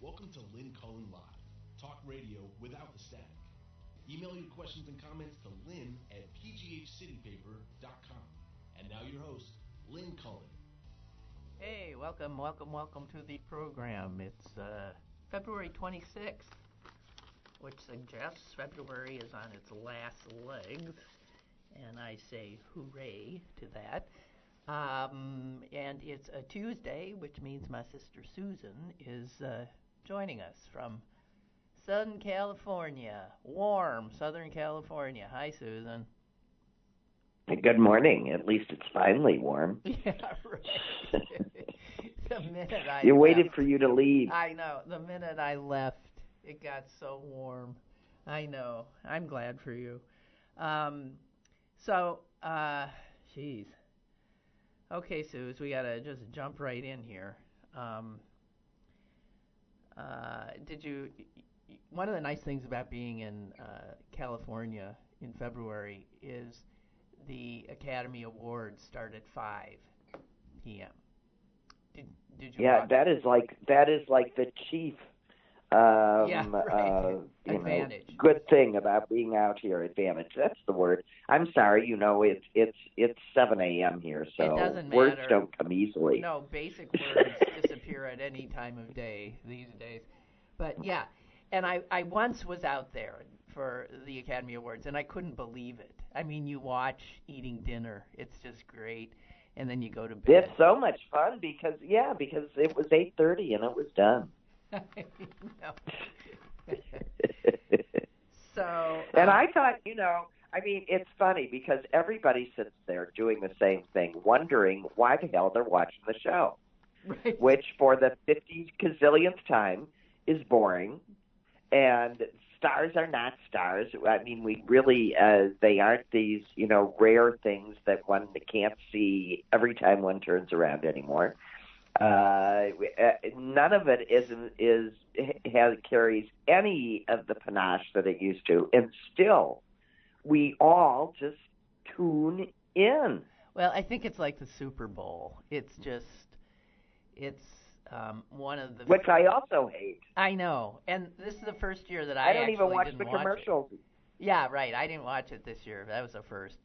Welcome to Lynn Cullen Live, talk radio without the static. Email your questions and comments to lynn at pghcitypaper.com. And now your host, Lynn Cullen. Hey, welcome, welcome, welcome to the program. It's uh, February 26th, which suggests February is on its last legs, and I say hooray to that. Um, and it's a Tuesday, which means my sister Susan is uh, joining us from Southern California, warm Southern California. Hi, Susan. Good morning. At least it's finally warm. Yeah, right. the minute I you waited left, for you to leave. I know. The minute I left, it got so warm. I know. I'm glad for you. Um, so, uh, jeez. Okay, Suze, we gotta just jump right in here. Um, uh, did you? One of the nice things about being in uh, California in February is the Academy Awards start at 5 p.m. Did did you? Yeah, that is like that is like the chief um Yeah, right. uh Advantage. know good thing about being out here advantage. That's the word. I'm sorry, you know, it's it's it's seven AM here, so words matter. don't come easily. No, basic words disappear at any time of day these days. But yeah, and I I once was out there for the Academy Awards and I couldn't believe it. I mean, you watch eating dinner. It's just great. And then you go to bed. It's so much fun because yeah, because it was eight thirty and it was done. So And um, I thought, you know, I mean, it's funny because everybody sits there doing the same thing, wondering why the hell they're watching the show, right. which for the 50 gazillionth time is boring. And stars are not stars. I mean, we really, uh, they aren't these, you know, rare things that one can't see every time one turns around anymore. Uh, uh, none of it is is has carries any of the panache that it used to, and still, we all just tune in. Well, I think it's like the Super Bowl. It's just it's um, one of the Which I also hate. I know, and this is the first year that I, I, don't even watch the watch commercials. Yeah, right. I didn't watch it this year. That was the first.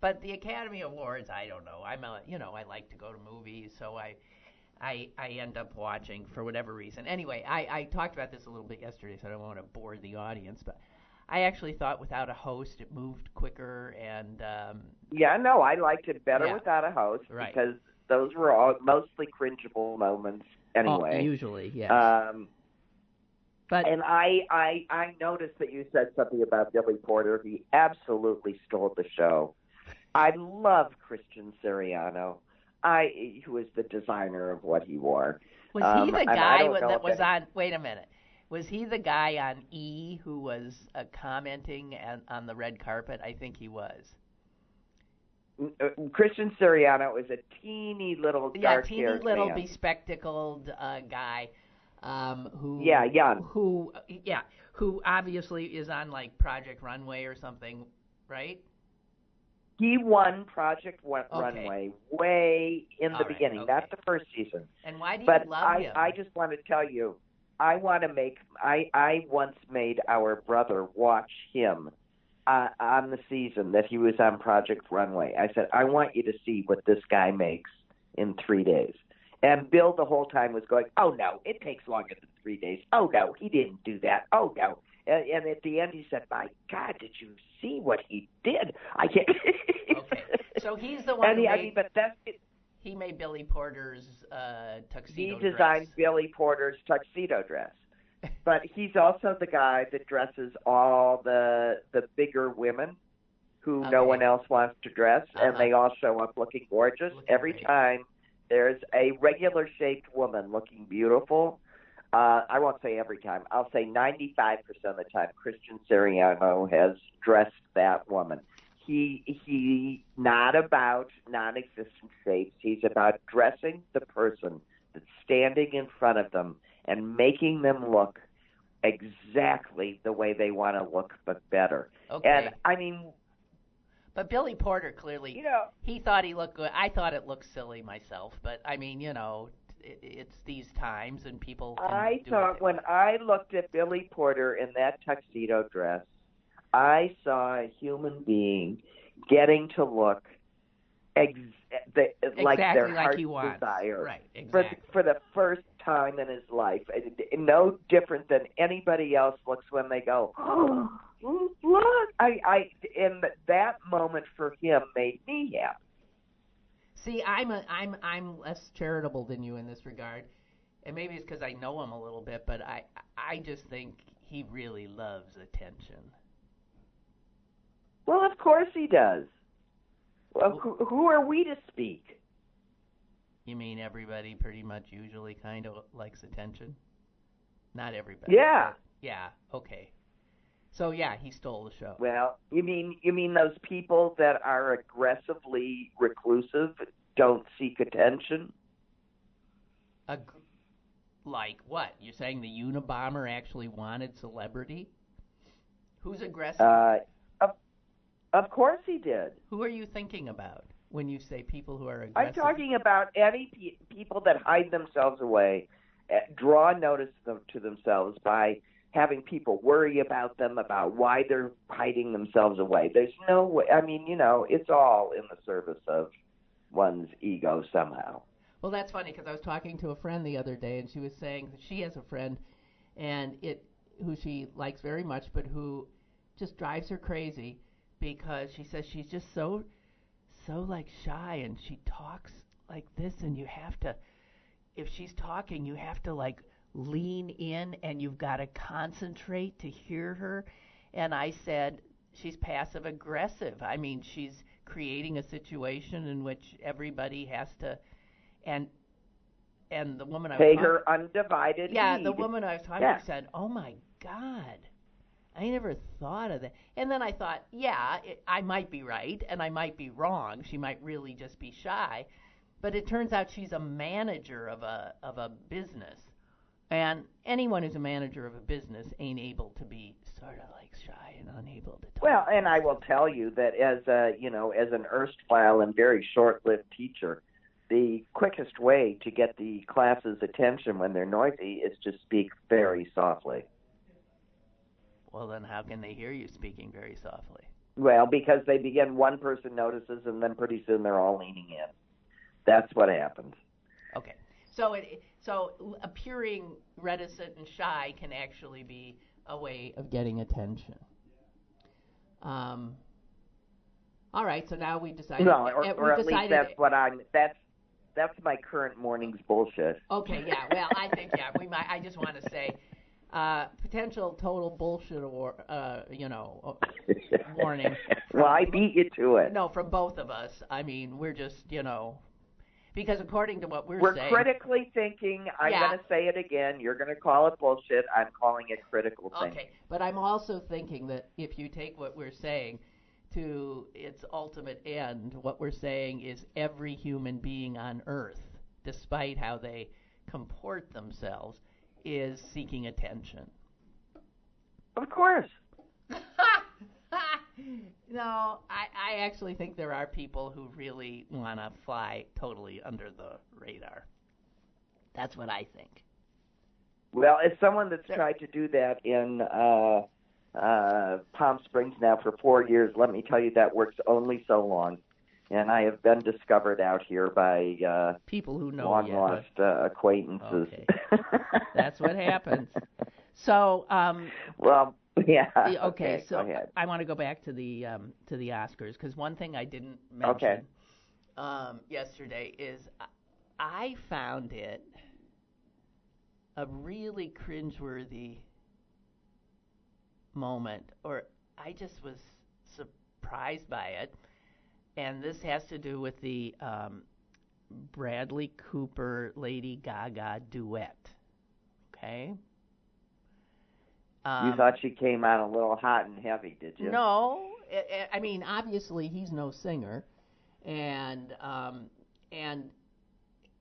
But the Academy Awards, I don't know. I'm a, you know, I like to go to movies, so I, I, I end up watching for whatever reason. Anyway, I, I talked about this a little bit yesterday, so I don't want to bore the audience, but I actually thought without a host, it moved quicker, and um, Yeah, no, I liked it better Yeah. without a host Right. because those were all mostly cringeable moments anyway. uh, usually, yeah. Um, but and I, I, I noticed that you said something about Billy Porter. He absolutely stole the show. I love Christian Siriano. I, who was the designer of what he wore. was um, he the guy with- that was on? Wait a minute. Was he the guy on E who was uh, commenting on, on the red carpet? I think he was. Uh, Christian Siriano is a teeny little yeah, teeny little man. bespectacled uh, guy, um, who Yeah, young. who yeah, who obviously is on like Project Runway or something, right? He won Project Okay. Runway way in the All right, beginning, okay. not the first season. And why do you But love I, him? I just want to tell you, I want to make. I, I once made our brother watch him uh, on the season that he was on Project Runway. I said, I want you to see what this guy makes in three days. And Bill the whole time was going, "Oh no, it takes longer than three days. Oh no, he didn't do that. Oh no." And, and at the end, he said, "My God, did you see what he did? I can't." okay, so he's the one and who he, I made, mean, but that's he made Billy Porter's uh, tuxedo. he designed dress. Billy Porter's tuxedo dress. But he's also the guy that dresses all the the bigger women who Okay. no one else wants to dress, Uh-huh. and they all show up looking gorgeous Looking every great. time. There's a regular shaped woman looking beautiful. Uh, I won't say every time. I'll say 95% of the time, Christian Siriano has dressed that woman. He he not about non-existent shapes. He's about dressing the person that's standing in front of them and making them look exactly the way they want to look, but better. Okay, And I mean, but Billy Porter clearly you know, he thought he looked good. I thought it looked silly myself, but I mean, you know, it's these times and people. I thought when I looked at Billy Porter in that tuxedo dress, I saw a human being getting to look ex- the, like their like heart's he wants. desire Right. for Exactly. for the first time in his life. No different than anybody else looks when they go, oh, look! I, I, and that moment for him made me happy. See, I'm a, I'm I'm less charitable than you in this regard, and maybe it's because I know him a little bit, but I I just think he really loves attention. Well, of course he does. Well, who, who are we to speak? You mean everybody pretty much usually kind of likes attention? Not everybody. Yeah. Yeah. Okay. So yeah, he stole the show. Well, you mean you mean those people that are aggressively reclusive don't seek attention? Ag- like what? You're saying the Unabomber actually wanted celebrity? Who's aggressive? Uh, of, of course he did. who are you thinking about when you say people who are aggressive? I'm talking about any pe- people that hide themselves away, uh, draw notice them, to themselves by having people worry about them, about why they're hiding themselves away. There's no way. I mean, you know, it's all in the service of one's ego somehow. Well, that's funny because I was talking to a friend the other day, and she was saying that she has a friend, and it who she likes very much, but who just drives her crazy because she says she's just so, so like shy, and she talks like this, and you have to, if she's talking, you have to like lean in, and you've got to concentrate to hear her. And I said she's passive aggressive. I mean, she's creating a situation in which everybody has to and and the woman I was talking- her undivided yeah, heed. the woman I was talking Yeah. to said, "Oh my God, I never thought of that." And then I thought, yeah, it, I might be right, and I might be wrong. She might really just be shy, but it turns out she's a manager of a of a business, and anyone who's a manager of a business ain't able to be sort of like shy and unable to talk. Well, and I will tell you that as a you know as an erstwhile and very short-lived teacher, the quickest way to get the class's attention when they're noisy is to speak very softly. well, then how can they hear you speaking very softly? Well, because they begin, one person notices, and then pretty soon they're all leaning in. That's what happens. Okay. So it so appearing reticent and shy can actually be a way of getting attention. Um. All right. So now we decided. No, or, or at least that's what I'm. That's that's my current morning's bullshit. okay. Yeah. Well, I think yeah. We might. I just want to say, uh, potential total bullshit or uh, you know, uh, warning. well, I beat you to it. no, from both of us. I mean, we're just you know, because according to what we're, saying. We're saying. critically thinking. I'm Yeah. going to say it again. You're going to call it bullshit. I'm calling it critical thinking. Okay, but I'm also thinking that if you take what we're saying to its ultimate end, what we're saying is every human being on earth, despite how they comport themselves, is seeking attention. Of course. no, I, I actually think there are people who really want to fly totally under the radar. That's what I think. Well, as someone that's tried to do that in uh, uh, Palm Springs now for four years, let me tell you that works only so long. And I have been discovered out here by uh, People who know long lost uh, acquaintances. Okay. That's what happens. So, um, well, yeah. Yeah, okay, so go ahead. I want to go back to the um, to the Oscars because one thing I didn't mention Okay. um, yesterday is I- I found it a really cringeworthy moment, or I just was surprised by it, and this has to do with the um, Bradley Cooper Lady Gaga duet. Okay. You Um, thought she came out a little hot and heavy, did you? no, I, I mean obviously he's no singer, and um, and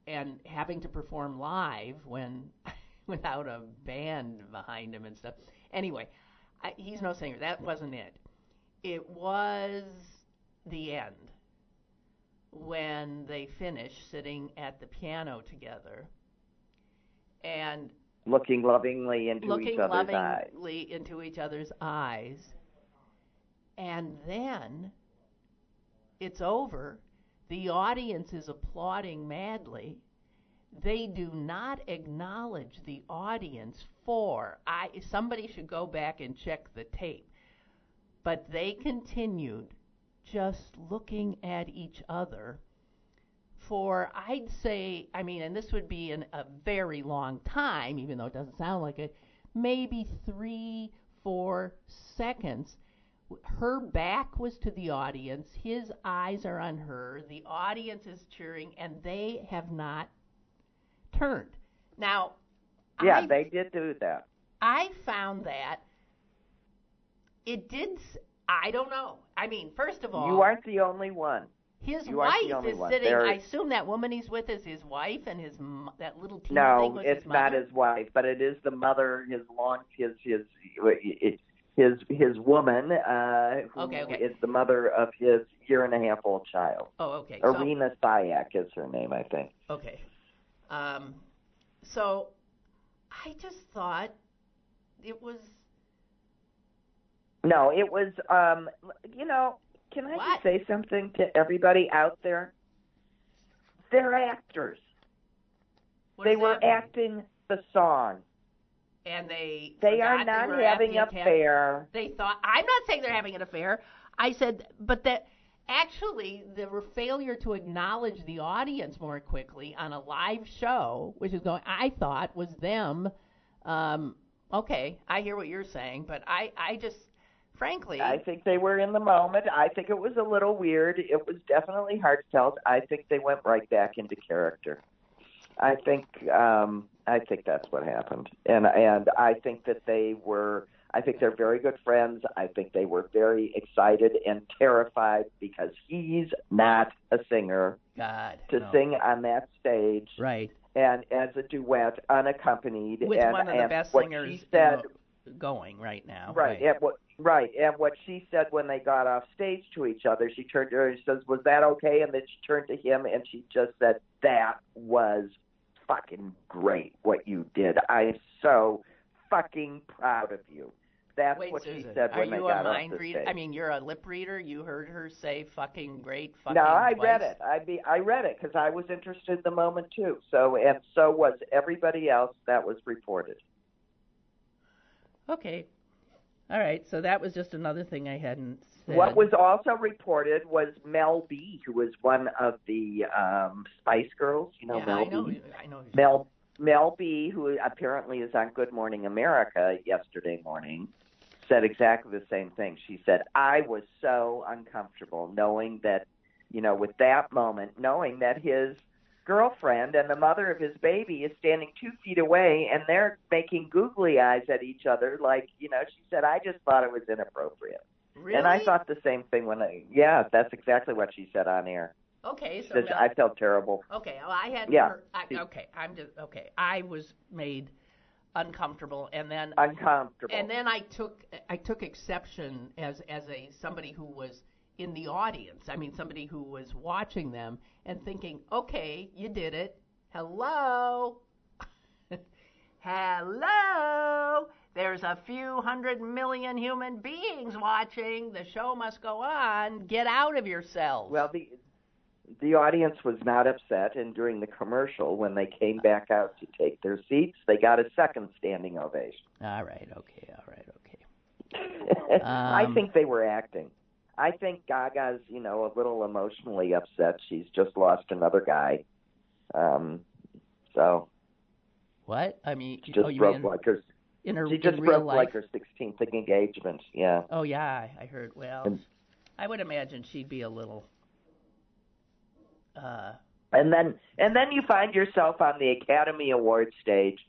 and having to perform live when without a band behind him and stuff. Anyway, I, he's no singer. That wasn't it. It was the end when they finished sitting at the piano together, and looking lovingly into looking each other's eyes. into each other's eyes. And then it's over. The audience is applauding madly. They do not acknowledge the audience for I somebody should go back and check the tape. But they continued just looking at each other for I'd say, I mean, and this would be in a very long time, even though it doesn't sound like it, maybe three, four seconds. Her back was to the audience, his eyes are on her, the audience is cheering, and they have not turned. Now, Yeah, I, they did do that. I found that it did. I don't know. I mean, first of all, You aren't the only one. His You wife is one. sitting. There- I assume that woman he's with is his wife, and his that little teeny thing No, was it's his not his wife, but it is the mother, his long, his his his his woman, uh, who Okay, okay. is the mother of his year and a half old child. Oh, okay. So, Irina Shayk is her name, I think. okay. Um, so I just thought it was No, it was. um You know, can I What? just say something to everybody out there? They're actors. what they were acting the song. and they They are not at having an affair. They thought I'm not saying they're having an affair. I said, but that actually the failure to acknowledge the audience more quickly on a live show, which is going, I thought was them. Um, okay, I hear what you're saying, but I, I just, frankly, I think they were in the moment. I think it was a little weird. It was definitely heartfelt. I think they went right back into character. I think um I think that's what happened. And and I think that they were I think they're very good friends. I think they were very excited and terrified because he's not a singer God, to no. sing on that stage right and as a duet unaccompanied with and, one of the best singers said going right now. Right. And what right. And what she said when they got off stage to each other, she turned to her and she says, Was that okay? And then she turned to him and she just said, That was fucking great what you did. I'm so fucking proud of you. That's Wait, what Susan, she said are when they you got a off mind the reader? stage. I mean, you're a lip reader. You heard her say "fucking great." Fucking no, I twice. read it. I be I read it because I was interested in the moment too. So and so was everybody else that was reported. Okay. All right. So that was just another thing I hadn't said. What was also reported was Mel B, who was one of the um Spice Girls. You know yeah, Mel I know. B. I know. Mel Mel B, who apparently is on Good Morning America yesterday morning, said exactly the same thing. She said, "I was so uncomfortable knowing that, you know, with that moment, knowing that his girlfriend and the mother of his baby is standing two feet away and they're making googly eyes at each other, like, you know, she said, I just thought it was inappropriate." Really? And I thought the same thing when I, yeah, that's exactly what she said on air. Okay. So Mel- I felt terrible. okay. Well, I had. Yeah. I, okay. I'm just okay. I was made uncomfortable, and then Uncomfortable. and then I took I took exception as as a somebody who was in the audience. I mean, somebody who was watching them and thinking, okay, you did it. Hello. Hello. There's a few hundred million human beings watching. The show must go on. Get out of yourselves. Well, the the audience was not upset, and during the commercial, when they came back out to take their seats, they got a second standing ovation. all right. Okay. All right. Okay. I Um, think they were acting. I think Gaga's, you know, a little emotionally upset. She's just lost another guy. Um, so What? I mean, she just oh, broke mean like her. in her She just broke life? like her 16th engagement. Yeah. Oh yeah, I, I heard. Well, And- I would imagine she'd be a little. Uh, And then and then you find yourself on the Academy Award stage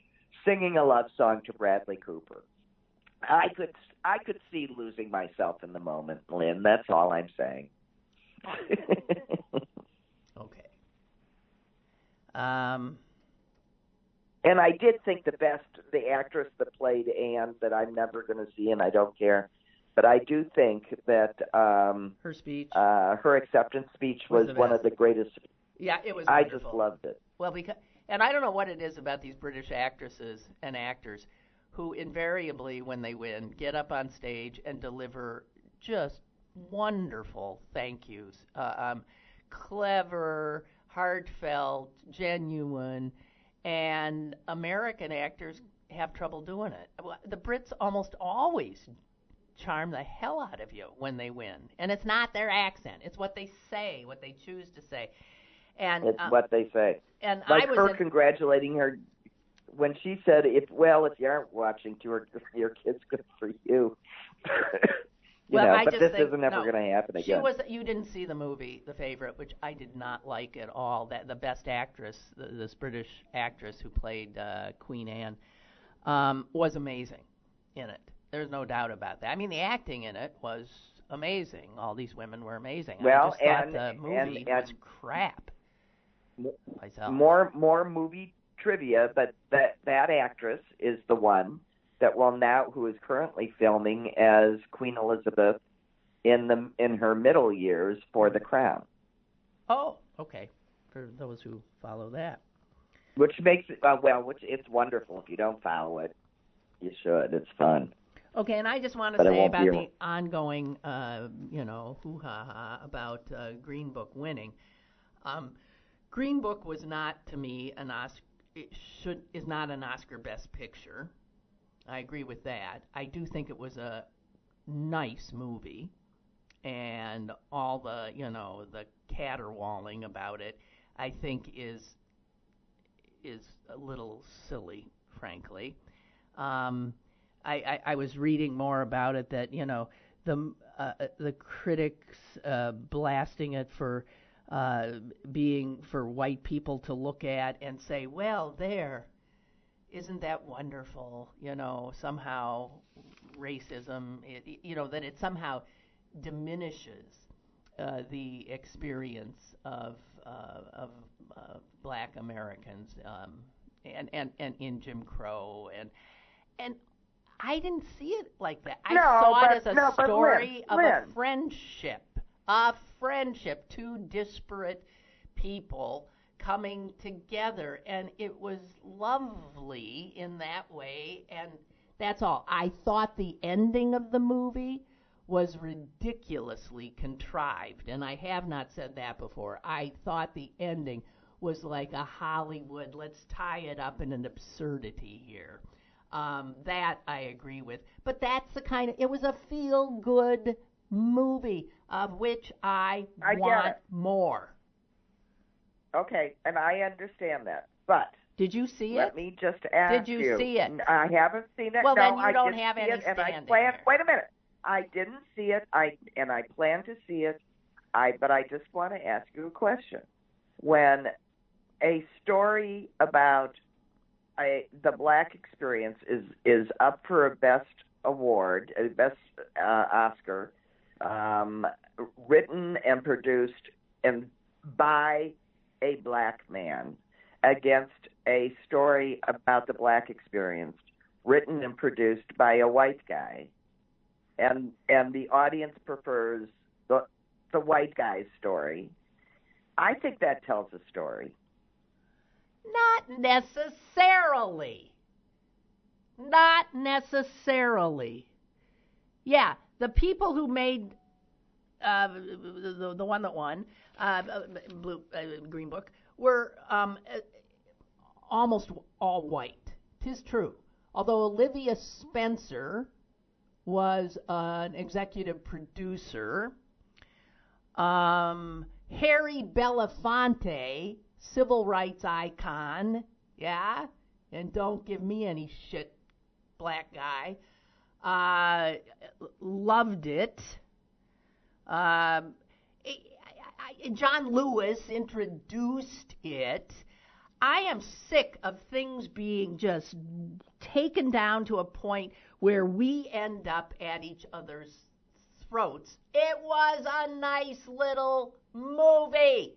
singing a love song to Bradley Cooper. I could I could see losing myself in the moment, Lynn. That's all I'm saying. okay. Um. and I did think the best the actress that played Anne that I'm never going to see and I don't care, but I do think that um Her speech. uh her acceptance speech Was was, one of the greatest yeah, it was. I wonderful. just loved it. Well, because And I don't know what it is about these British actresses and actors who invariably, when they win, get up on stage and deliver just wonderful thank yous. Uh, um, clever, heartfelt, genuine, and American actors have trouble doing it. The Brits almost always charm the hell out of you when they win, and it's not their accent; it's what they say, what they choose to say. And it's um, what they say. And like I was her in, congratulating her when she said, "If well, if you aren't watching, to her, your kid's good for you." you well, know, I but just this think, isn't ever no, going to happen She again. was. You didn't see the movie, The Favorite, which I did not like at all. That the best actress, the, this British actress who played uh, Queen Anne, um, was amazing in it. There's no doubt about that. I mean, the acting in it was amazing. All these women were amazing. Well, I just thought and- the movie and- was and- crap. Myself. more more movie trivia, but that that actress is the one that will now who is currently filming as Queen Elizabeth in the in her middle years for The Crown, Oh, okay. For those who follow that. which makes it uh, well, which it's wonderful. If you don't follow it, you should. It's fun. Okay, and I just want to But say about the ongoing, uh, you know, hoo ha ha about uh, Green Book winning. Um, Green Book was not, to me, an Oscar. It should is not an Oscar Best Picture. I agree with that. I do think it was a nice movie, and all the, you know, the caterwauling about it, I think is is a little silly, frankly. Um, I, I, I was reading more about it that you know the uh, the critics uh, blasting it for uh, being for white people to look at and say, well, there, isn't that wonderful? You know, somehow racism, it, you know, that it somehow diminishes uh, the experience of uh, of uh, Black Americans um, and, and and in Jim Crow and and I didn't see it like that. I No, saw but- it as a no, story of a friendship, a friendship, two disparate people coming together, and it was lovely in that way. And that's all. I thought the ending of the movie was ridiculously contrived, and I have not said that before. I thought the ending was like a Hollywood, let's tie it up in an absurdity here. Um, that I agree with. But that's the kind of, it was a feel good movie of which I, I want more. Okay, and I understand that, but Did you see let it? Let me just ask Did you see it? I haven't seen it. Well, no, then you I don't have any it, and I standing plan. there. Wait a minute. I didn't see it. I and I plan to see it. I but I just want to ask you a question. When a story about a, the black experience is is up for a best award, a best uh, Oscar, um, written and produced and by a black man against a story about the black experience written and produced by a white guy and and the audience prefers the the white guy's story i think that tells a story Not necessarily. Not necessarily. Yeah, the people who made uh, the, the one that won, uh, blue uh, Green Book, were um, uh, almost all white. Tis true. Although Olivia Spencer was an executive producer, um, Harry Belafonte, civil rights icon, yeah, and don't give me any shit, black guy, uh, loved it. Um, I, I, John Lewis introduced it. I am sick of things being just taken down to a point where we end up at each other's throats. It was a nice little movie.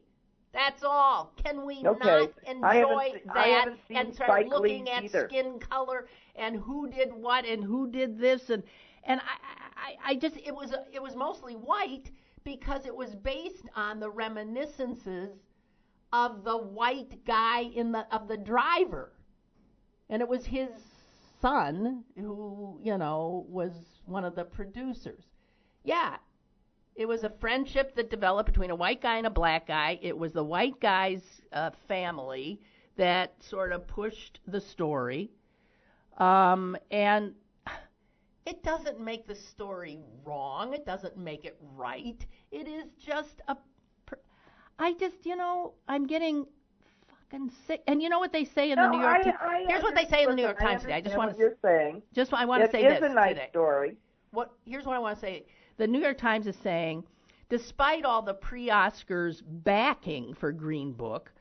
That's all. Can we Okay. not enjoy I that haven't seen and start looking at either. skin color and who did what and who did this and and I, I, I just it was it was mostly white because it was based on the reminiscences of the white guy in the of the driver. And it was his son who, you know, was one of the producers. Yeah. It was a friendship that developed between a white guy and a black guy. It was the white guy's uh, family that sort of pushed the story. Um, and it doesn't make the story wrong. It doesn't make it right. It is just a. I just, you know, I'm getting fucking sick. And you know what they say in no, the New York I, Times? I Here's what they say in the New York Times today. I just want to. you're saying. Just I want to It say is this a nice today. story. What? Here's what I want to say. The New York Times is saying, despite all the pre-Oscars backing for Green Book,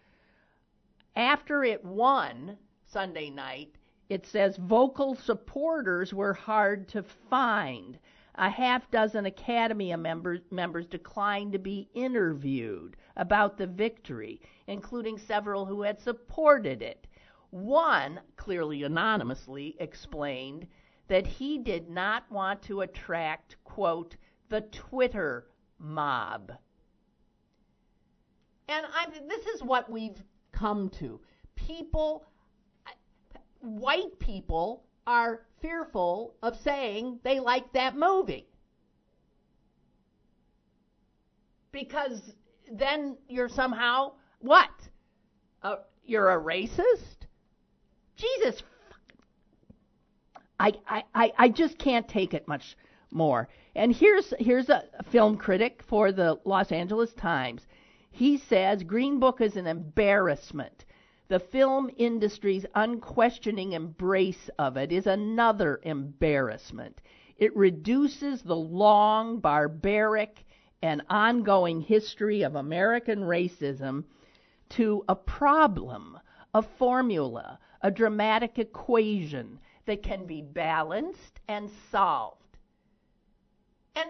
after it won Sunday night, it says vocal supporters were hard to find. A half dozen Academy members, members declined to be interviewed about the victory, including several who had supported it. One, clearly anonymously, explained that he did not want to attract, quote, the Twitter mob. And I'm, this is what we've come to. People, white people, are fearful of saying they like that movie. Because then you're somehow, what? Uh, you're a racist? Jesus. I, I, I, I just can't take it much more. And here's here's a film critic for the Los Angeles Times. He says Green Book is an embarrassment. The film industry's unquestioning embrace of it is another embarrassment. It reduces the long, barbaric, and ongoing history of American racism to a problem, a formula, a dramatic equation that can be balanced and solved. And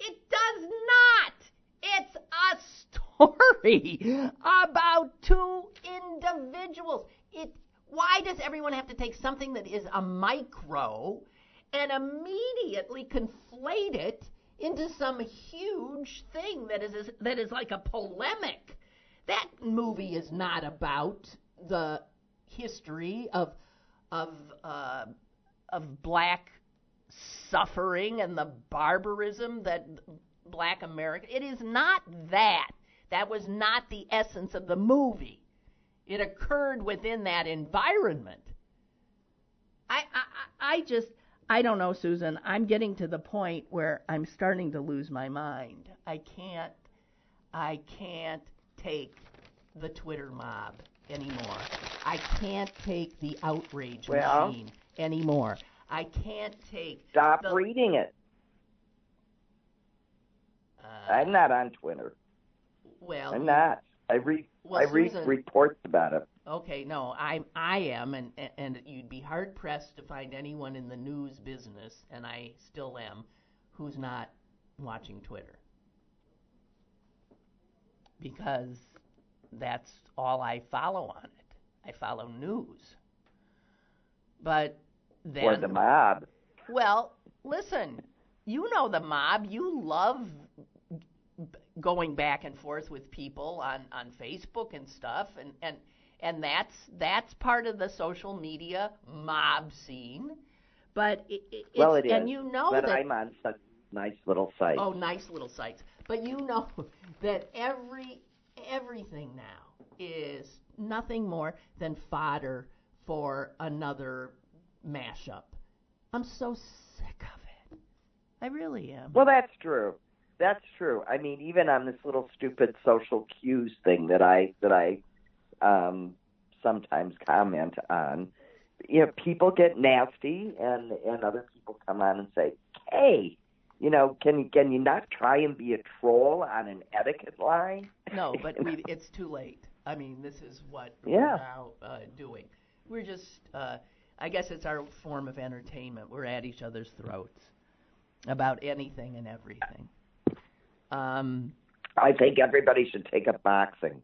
it does not. It's a story about two individuals. It why does everyone have to take something that is a micro and immediately conflate it into some huge thing that is that is like a polemic? That movie is not about the history of of uh, of black suffering and the barbarism that black America. It is not that. That was not the essence of the movie. It occurred within that environment. I, I, I just, I don't know, Susan. I'm getting to the point where I'm starting to lose my mind. I can't, I can't take the Twitter mob anymore. I can't take the outrage Well- machine anymore. I can't take. Stop the, reading it. Uh, I'm not on Twitter. well, I'm not. I read Well, I read Susan- reports about it. Okay, no, I I am, and and you'd be hard pressed to find anyone in the news business, and I still am, who's not watching Twitter because that's all I follow on it. I follow news, but then Or the mob. well, listen, you know the mob. You love going back and forth with people on, on Facebook and stuff, and, and and that's that's part of the social media mob scene. But it, it, Well, it's, it is. and you know but that I'm on such nice little sites. oh, nice little sites. But you know that every everything now is nothing more than fodder for another mashup. I'm so sick of it. I really am. Well, that's true. That's true. I mean, even on this little stupid social cues thing that I that I um, sometimes comment on, you know, people get nasty, and and other people come on and say, "Hey, you know, can can you not try and be a troll on an etiquette line?" No, but we, it's too late. I mean, this is what Yeah. we're now uh, doing. We're just, uh, I guess it's our form of entertainment. We're at each other's throats about anything and everything. Um, I think everybody should take up boxing.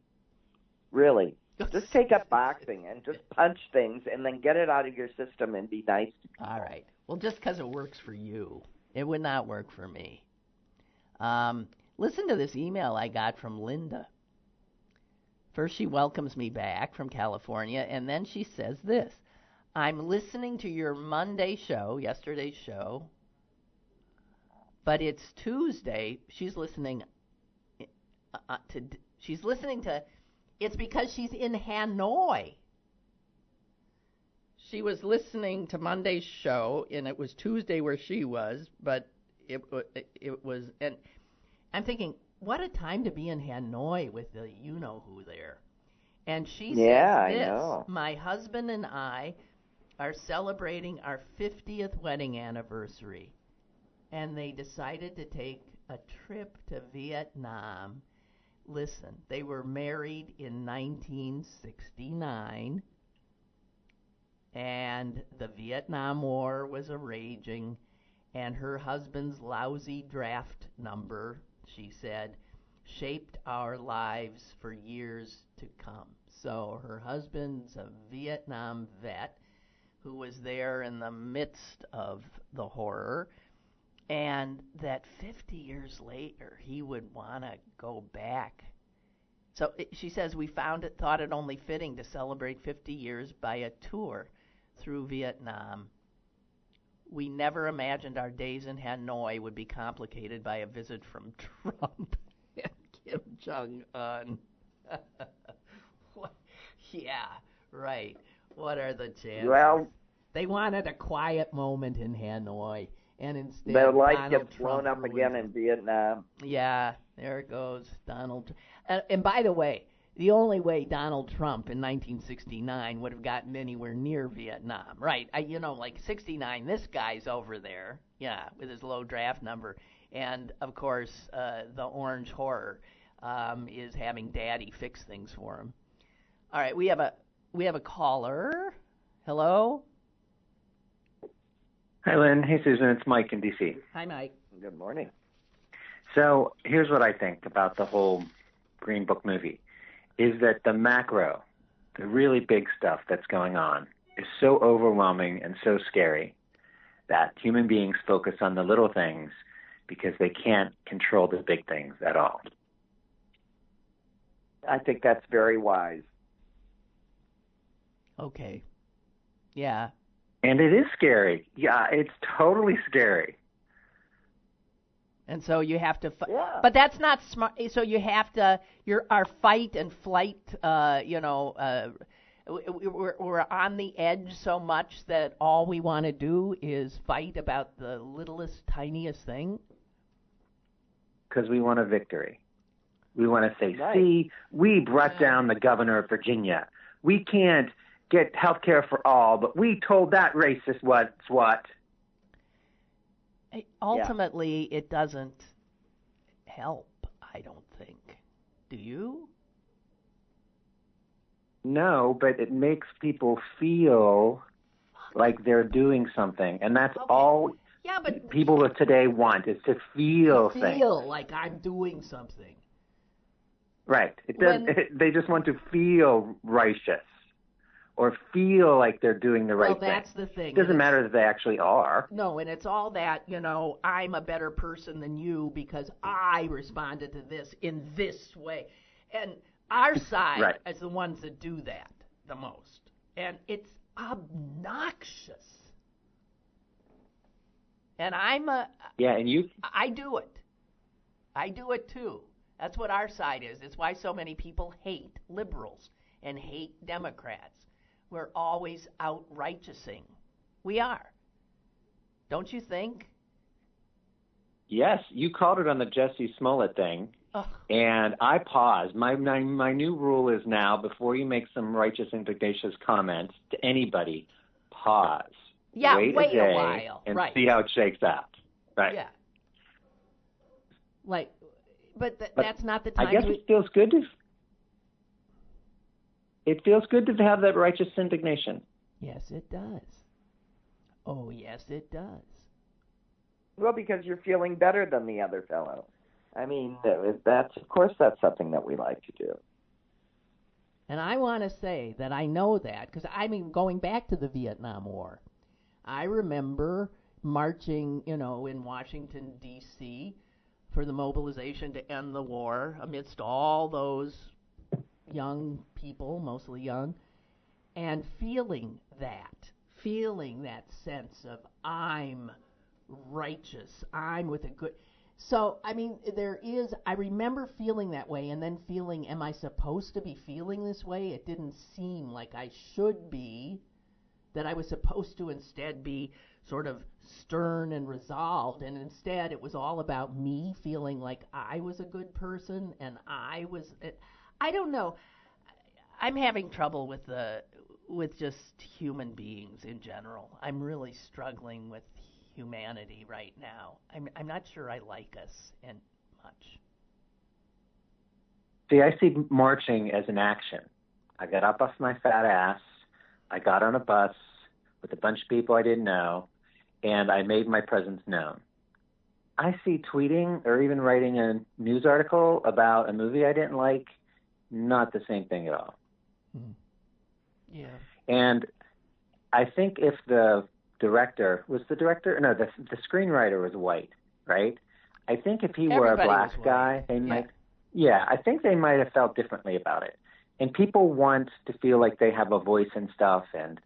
Really, just take up boxing and just punch things, and then get it out of your system and be nice to people. All right. Well, just because it works for you, it would not work for me. Um, listen to this email I got from Linda. First, she welcomes me back from California, and then she says this I'm listening to your Monday show, yesterday's show, but it's Tuesday. She's listening uh, uh to, she's listening to, it's because she's in Hanoi. She was listening to Monday's show, and it was Tuesday where she was, but it, it, it was, and I'm thinking, what a time to be in Hanoi with the you know who there. And she yeah, says this, I know. my husband and I are celebrating our 50th wedding anniversary. And they decided to take a trip to Vietnam. Listen, they were married in 1969 and the Vietnam War was a raging and her husband's lousy draft number she said, shaped our lives for years to come. So her husband's a Vietnam vet who was there in the midst of the horror, and that 50 years later he would want to go back. So it, she says we found it, thought it only fitting to celebrate 50 years by a tour through Vietnam we never imagined our days in Hanoi would be complicated by a visit from Trump and Kim Jong Un. yeah, right. What are the chances? Well, they wanted a quiet moment in Hanoi, and instead their life Donald gets blown Trump up again in Vietnam. Yeah, there it goes, Donald. Uh, and by the way, the only way Donald Trump in 1969 would have gotten anywhere near Vietnam, right? I, you know, like 69, this guy's over there, yeah, with his low draft number, and of course, uh, the Orange Horror um, is having Daddy fix things for him. All right, we have a we have a caller. Hello. Hi, Lynn. Hey, Susan. It's Mike in DC. Hi, Mike. Good morning. So here's what I think about the whole Green Book movie is that the macro, the really big stuff that's going on, is so overwhelming and so scary that human beings focus on the little things because they can't control the big things at all. I think that's very wise. Okay. Yeah. And it is scary. Yeah, it's totally scary. And so you have to, fi- Yeah. but that's not smart. So you have to, your our fight and flight, uh, you know, uh, we're, we're on the edge so much that all we want to do is fight about the littlest, tiniest thing. because we want a victory. We want to say, Right. see, we brought down the governor of Virginia. We can't get health care for all, but we told that racist what's what. Ultimately, it doesn't help. I don't think. Do you? No, but it makes people feel like they're doing something. And that's Okay. all Yeah, but people of today want is to feel things. feel like I'm doing something. Right. It does, When- they just want to feel righteous or feel like they're doing the right thing. well, that's the thing. It doesn't matter that they actually are. No, and it's all that, you know, I'm a better person than you because I responded to this in this way. And our side Right. is the ones that do that the most. And it's obnoxious. And I'm a Yeah, and you I do it. I do it too. That's what our side is. It's why so many people hate liberals and hate Democrats. We're always out righteousing. We are. Don't you think? Yes, you called it on the Jesse Smollett thing, Ugh. and I paused. My, my my new rule is now before you make some righteous indignatious comments to anybody, pause. Yeah, wait, wait a, day while. and right. see how it shakes out. Right. Yeah. Like, but, th- But that's not the time. I guess we, it feels good to. It feels good to have that righteous indignation. yes, it does. Oh, yes, it does. Well, because you're feeling better than the other fellow. I mean, that's of course that's something that we like to do. And I want to say that I know that because I mean, going back to the Vietnam War, I remember marching, you know, in Washington D.C. for the mobilization to end the war amidst all those, young people, mostly young, and feeling that, feeling that sense of I'm righteous, I'm with a good. So, I mean, there is, I remember feeling that way and then feeling, am I supposed to be feeling this way? It didn't seem like I should be, that I was supposed to instead be sort of stern and resolved. And instead, it was all about me feeling like I was a good person and I was. I don't know. I'm having trouble with the with just human beings in general. I'm really struggling with humanity right now. I'm I'm not sure I like us and much. See, I see marching as an action. I got up off my fat ass. I got on a bus with a bunch of people I didn't know, and I made my presence known. I see tweeting or even writing a news article about a movie I didn't like, not the same thing at all. Mm. Yeah. And I think if the director was the director, no, the the screenwriter was white, right? I think if he Everybody were a black guy, they yeah. might. Yeah, I think they might have felt differently about it. And people want to feel like they have a voice and stuff. And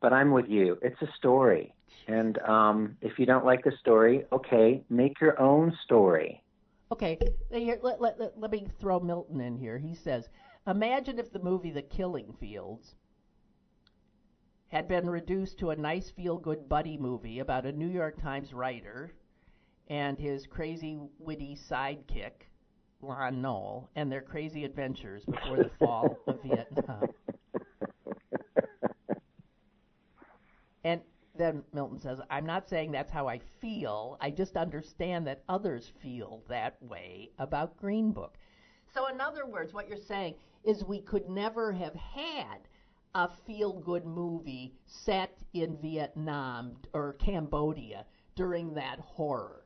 but I'm with you. It's a story, and um, if you don't like the story, okay, make your own story. Okay, here, let, let, let, let me throw Milton in here. He says, Imagine if the movie The Killing Fields had been reduced to a nice feel good buddy movie about a New York Times writer and his crazy, witty sidekick, Lon Nol, and their crazy adventures before the fall of Vietnam. And then Milton says, I'm not saying that's how I feel. I just understand that others feel that way about Green Book. So, in other words, what you're saying is we could never have had a feel good movie set in Vietnam or Cambodia during that horror.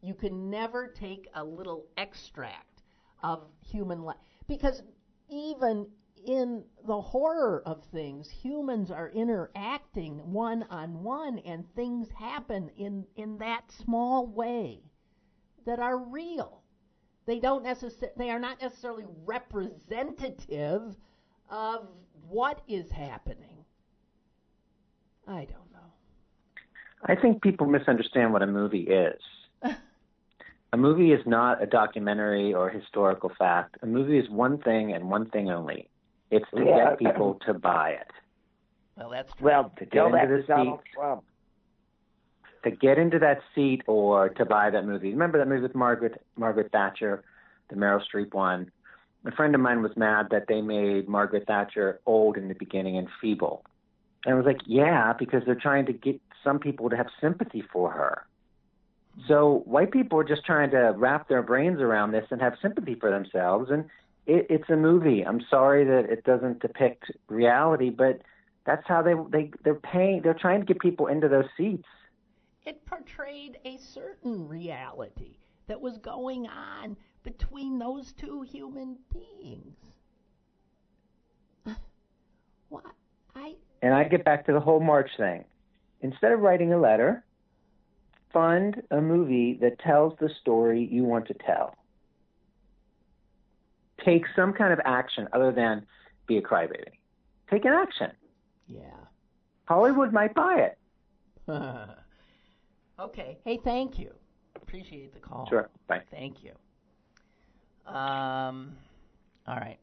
You can never take a little extract of human life. Because even in the horror of things, humans are interacting one on one, and things happen in, in that small way that are real. They don't necessarily they are not necessarily representative of what is happening. I don't know. I think people misunderstand what a movie is. a movie is not a documentary or historical fact. A movie is one thing and one thing only. It's to Yeah. get people to buy it. Well, that's true. Well, To get into that the Donald seat. Trump. To get into that seat or to buy that movie. Remember that movie with Margaret Margaret Thatcher, the Meryl Streep one? A friend of mine was mad that they made Margaret Thatcher old in the beginning and feeble. And I was like, yeah, because they're trying to get some people to have sympathy for her. So white people are just trying to wrap their brains around this and have sympathy for themselves. And it, it's a movie. I'm sorry that it doesn't depict reality, but that's how they they they're paying. They're trying to get people into those seats. it portrayed a certain reality that was going on between those two human beings. What I And I get back to the whole March thing. Instead of writing a letter, fund a movie that tells the story you want to tell. Take some kind of action other than be a crybaby. Take an action. yeah. Hollywood might buy it. okay. Hey, thank you. Appreciate the call. Sure. Bye. Thank you. Um. All right.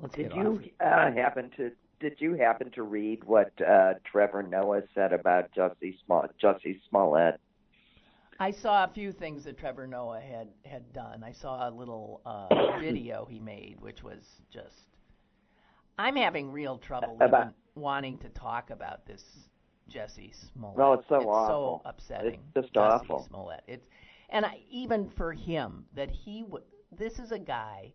Let's Did get you off. uh, happen to did you happen to read what uh, Trevor Noah said about Jussie Small Jussie Smollett? I saw a few things that Trevor Noah had had done. I saw a little uh, video he made, which was just. I'm having real trouble About- even wanting to talk about this Jesse Smollett. No, it's so awful. it's awful. so upsetting. It's just Jussie awful. Smollett. It's and I, even for him that he would. This is a guy.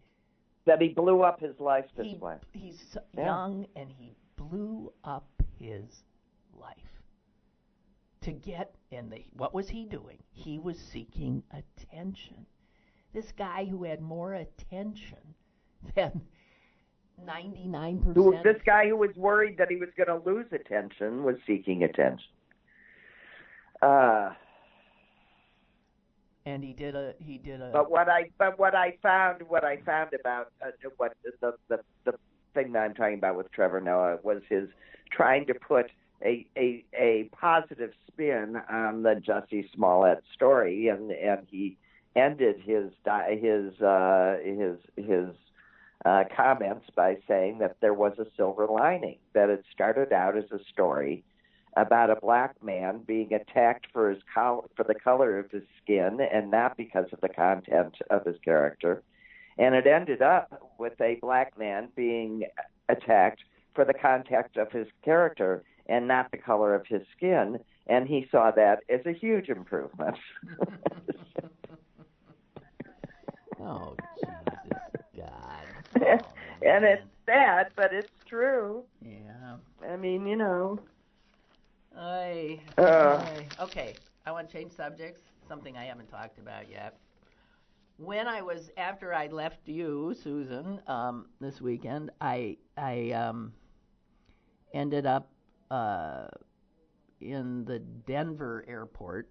That he blew up his life this He, way. he's so Yeah. young and he blew up his life to get in the what was he doing he was seeking attention this guy who had more attention than 99% this guy who was worried that he was going to lose attention was seeking attention. Uh, and he did a he did a. But what I but what I found what I found about uh, what the, the the thing that I'm talking about with Trevor Noah was his trying to put a a positive spin on the Jussie Smollett story, and and he ended his his uh, his his uh, comments by saying that there was a silver lining, that it started out as a story about a black man being attacked for his col- for the color of his skin and not because of the content of his character, and it ended up with a black man being attacked for the content of his character and not the color of his skin, and he saw that as a huge improvement. oh Jesus God! and Oh, it's sad, but it's true. Yeah. I mean, you know. I. Uh. Okay, I want to change subjects. Something I haven't talked about yet. When I was after I left you, Susan, um, this weekend, I I um, ended up uh, in the Denver airport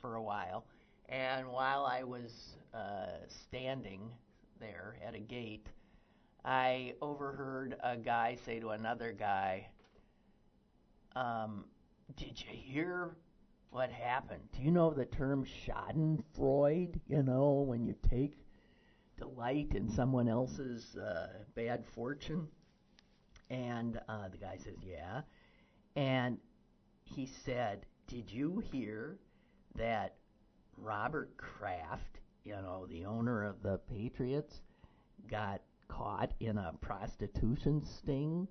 for a while, and while I was uh, standing there at a gate, I overheard a guy say to another guy, um, "Did you hear what happened? Do you know the term Schadenfreude? You know, when you take delight in someone else's uh, bad fortune." And uh, the guy says, "Yeah," and he said, "Did you hear that Robert Kraft, you know, the owner of the Patriots, got caught in a prostitution sting?"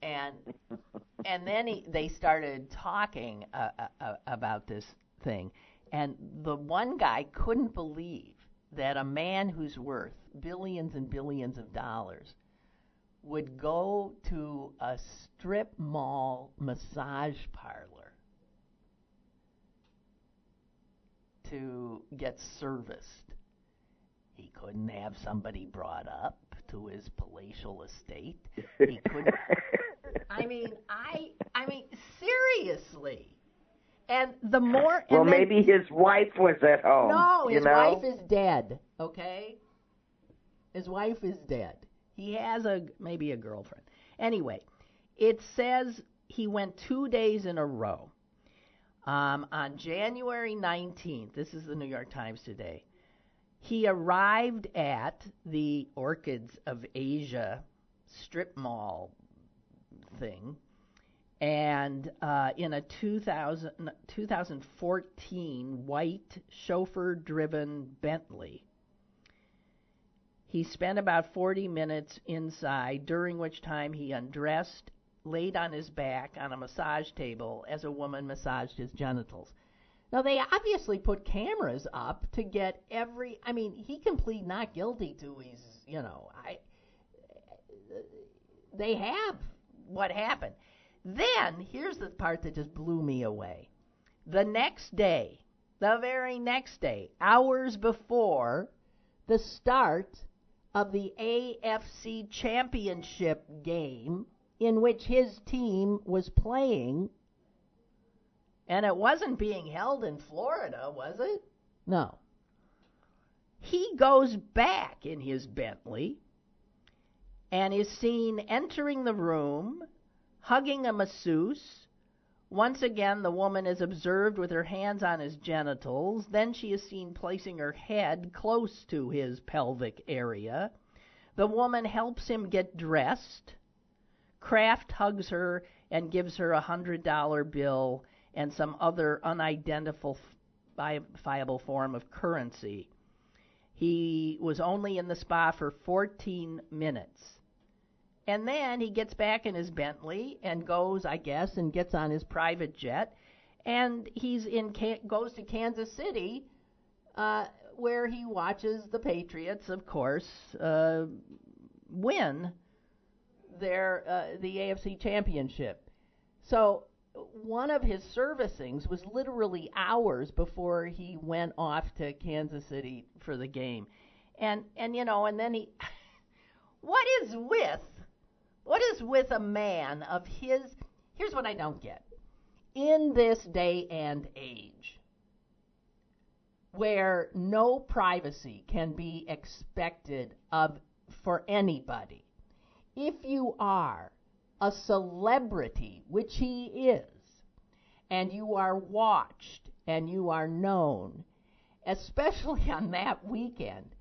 And and then he, they started talking uh, uh, about this thing, and the one guy couldn't believe that a man who's worth billions and billions of dollars would go to a strip mall massage parlor to get serviced. He couldn't have somebody brought up to his palatial estate. He couldn't. I mean, I I mean seriously. And the more well, and then- maybe his wife was at home. no, his know? wife is dead. Okay, his wife is dead. He has a maybe a girlfriend. Anyway, it says he went two days in a row. Um, on January 19th, this is the New York Times today. He arrived at the Orchids of Asia strip mall thing, and uh, in a 2000, 2014 white chauffeur driven Bentley. He spent about 40 minutes inside, during which time he undressed, laid on his back on a massage table as a woman massaged his genitals. Now, they obviously put cameras up to get every. I mean, he can plead not guilty to his, you know, I. They have what happened. Then, here's the part that just blew me away. The next day, the very next day, hours before the start of the AFC Championship game in which his team was playing, and it wasn't being held in Florida, was it? No. He goes back in his Bentley and is seen entering the room, hugging a masseuse. Once again, the woman is observed with her hands on his genitals. Then she is seen placing her head close to his pelvic area. The woman helps him get dressed. Kraft hugs her and gives her a hundred dollar bill and some other unidentifiable form of currency. He was only in the spa for 14 minutes. And then he gets back in his Bentley and goes, I guess, and gets on his private jet, and he's in goes to Kansas City, uh, where he watches the Patriots, of course, uh, win their uh, the AFC Championship. So one of his servicings was literally hours before he went off to Kansas City for the game, and and you know, and then he, what is with what is with a man of his? Here's what I don't get. In this day and age, where no privacy can be expected of for anybody. If you are a celebrity, which he is, and you are watched and you are known, especially on that weekend,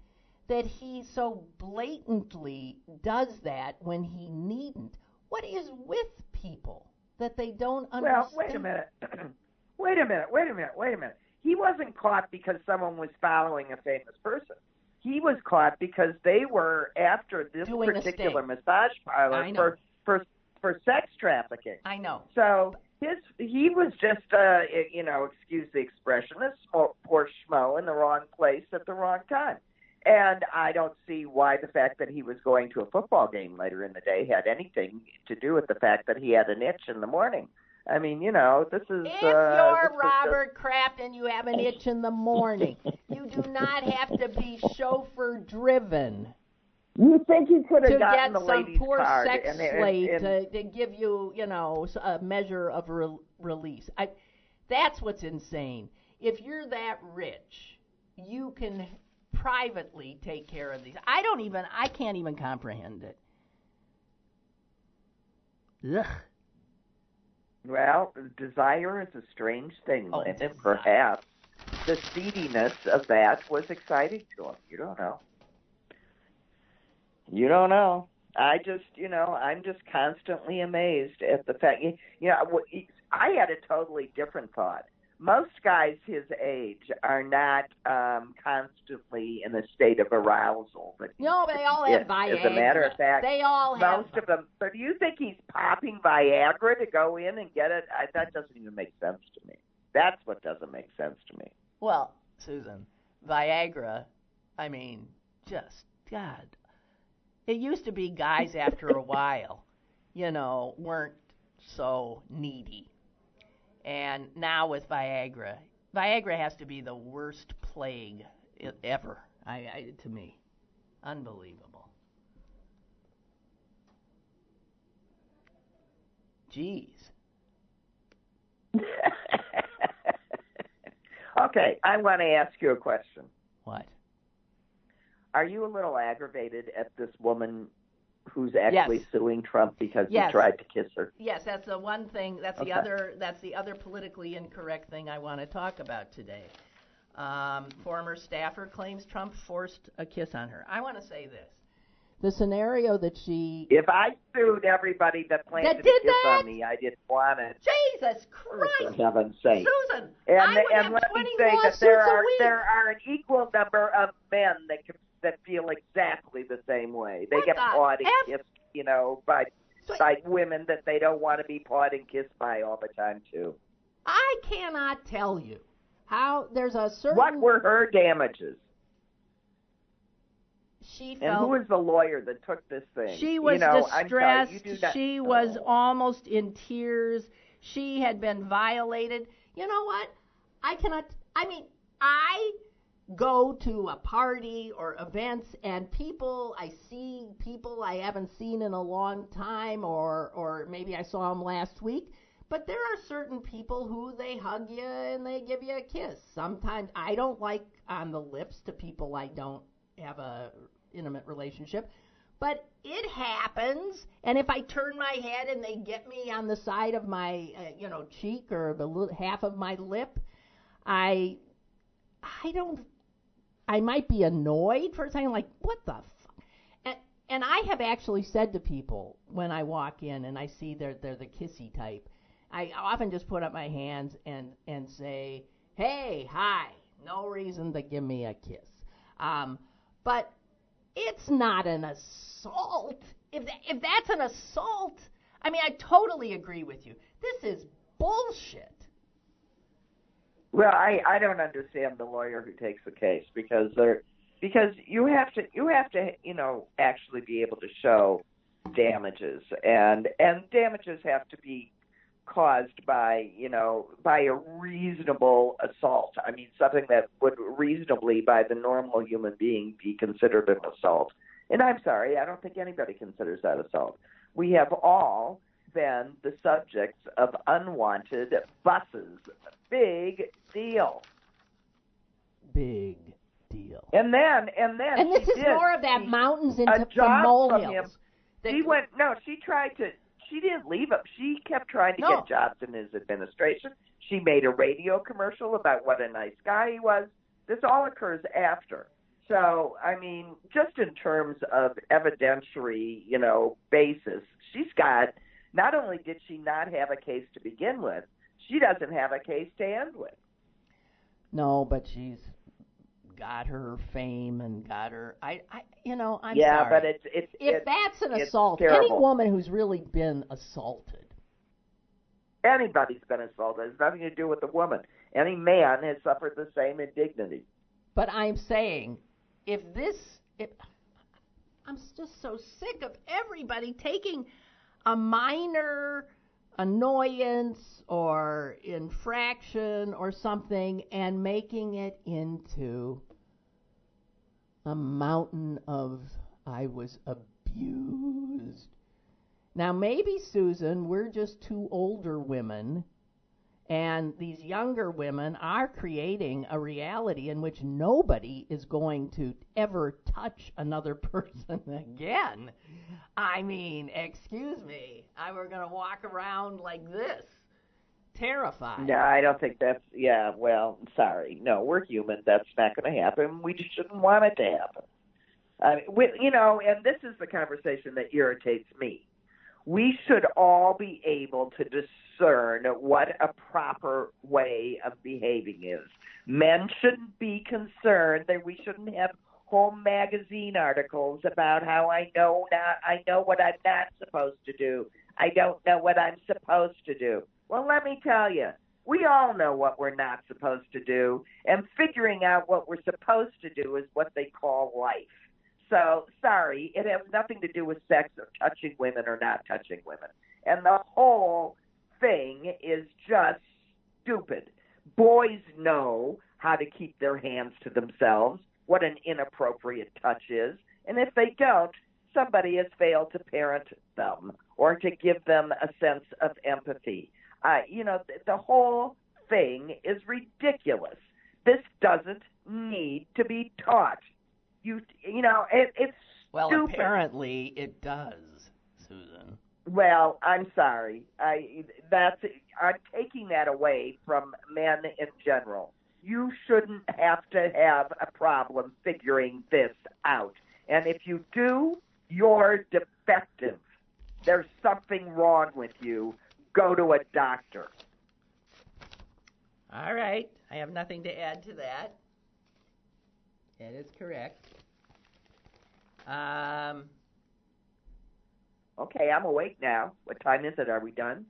that he so blatantly does that when he needn't. What is with people that they don't understand? Well, wait a minute. wait a minute. Wait a minute. Wait a minute. He wasn't caught because someone was following a famous person. He was caught because they were after this Doing particular massage parlor for for for sex trafficking. I know. So his he was just uh you know excuse the expression a poor schmo in the wrong place at the wrong time. And I don't see why the fact that he was going to a football game later in the day had anything to do with the fact that he had an itch in the morning. I mean, you know, this is. If uh, you're Robert Kraft and you have an itch in the morning, you do not have to be chauffeur driven you think he could have gotten get the some lady's poor card sex and, and, slave and, to, to give you, you know, a measure of re- release. I, that's what's insane. If you're that rich, you can privately take care of these. I don't even, I can't even comprehend it. Ugh. Well, desire is a strange thing, Oh, and perhaps the seediness of that was exciting to him. You don't know. You don't know. I just, you know, I'm just constantly amazed at the fact. You you know, I had a totally different thought. Most guys his age are not um constantly in a state of arousal. But No, they all Yeah, have Viagra. as a matter of fact, they all have. most of them. So do you think he's popping Viagra to go in and get it? I, that doesn't even make sense to me. That's what doesn't make sense to me. Well, Susan, Viagra, I mean, just God. It used to be guys after a while, you know, weren't so needy. And now with Viagra, Viagra has to be the worst plague ever. I, I to me, unbelievable. Jeez. okay, I want to ask you a question. What? Are you a little aggravated at this woman who's actually Yes. suing Trump because Yes. he tried to kiss her? Yes, that's the one thing. That's the other. That's the other politically incorrect thing I want to talk about today. Um, former staffer claims Trump forced a kiss on her. I want to say this: the scenario that she If I sued everybody that planted That a kiss that? on me, I didn't want it. Jesus For Christ, heaven's sake. Susan, And, I would and have let me say that there are there are an equal number of men that can, that feel exactly the same way. They What get the pawed and F? kissed, you know, by by women that they don't want to be pawed and kissed by all the time too. I cannot tell you how there's a certain. What were her damages? she felt, And who was the lawyer that took this thing? She was you know, sorry, distressed. not- she was Oh. almost in tears. She had been violated. You know what? I cannot. I mean, I go to a party or events and people I see people I haven't seen in a long time or or maybe I saw them last week but there are certain people who they hug you and they give you a kiss. Sometimes I don't like on the lips to people I don't have a intimate relationship but it happens and if I turn my head and they get me on the side of my uh, you know cheek or the half of my lip I I don't I might be annoyed for a second, like, what the fuck? And, and I have actually said to people when I walk in and I see they're, they're the kissy type, I often just put up my hands and, and say, hey, hi, no reason to give me a kiss. Um, but it's not an assault. If, tha- if that's an assault, I mean, I totally agree with you. This is bullshit. Well, I I don't understand the lawyer who takes the case because they're because you have to you have to you know actually be able to show damages and and damages have to be caused by you know by a reasonable assault. I mean something that would reasonably by the normal human being be considered an assault. And I'm sorry, I don't think anybody considers that assault. We have all been the subjects of unwanted busses. Big deal. big deal. And then, and then, And this is more of that mountains a into the job from him. molehills. She went. No, she tried to. She didn't leave him. She kept trying to No. get jobs in his administration. She made a radio commercial about what a nice guy he was. This all occurs after. So, I mean, just in terms of evidentiary, you know, basis, she's got. Not only did she not have a case to begin with, she doesn't have a case to end with. No, but she's got her fame and got her. I, I you know, I'm yeah, sorry. but it's it's if it's, that's an assault, any woman who's really been assaulted, anybody's been assaulted. It has nothing to do with the woman. Any man has suffered the same indignity. but I'm saying, if this, if I'm just so sick of everybody taking a minor annoyance or infraction or something and making it into a mountain of I was abused. Now maybe Susan, we're just two older women and these younger women are creating a reality in which nobody is going to ever touch another person again. I mean, excuse me. I were going to walk around like this, terrified. No, I don't think that's. Yeah, well, sorry. No, we're human. That's not going to happen. We just shouldn't want it to happen. I mean, we, you know, and this is the conversation that irritates me. We should all be able to discern what a proper way of behaving is. Men shouldn't be concerned that we shouldn't have whole magazine articles about how I know not I know what I'm not supposed to do. I don't know what I'm supposed to do. Well, let me tell you, we all know what we're not supposed to do, and figuring out what we're supposed to do is what they call life. So, sorry, it has nothing to do with sex or touching women or not touching women. And the whole thing is just stupid. Boys know how to keep their hands to themselves, what an inappropriate touch is, and if they don't, somebody has failed to parent them or to give them a sense of empathy. Uh, you know, th- the whole thing is ridiculous. This doesn't need to be taught. You, you know, it, it's well, stupid. apparently it does, Susan. Well, I'm sorry. I that's I'm taking that away from men in general. You shouldn't have to have a problem figuring this out. And if you do, you're defective. There's something wrong with you. Go to a doctor. All right, I have nothing to add to that. That is correct. Um, Okay, I'm awake now. What time is it? Are we done?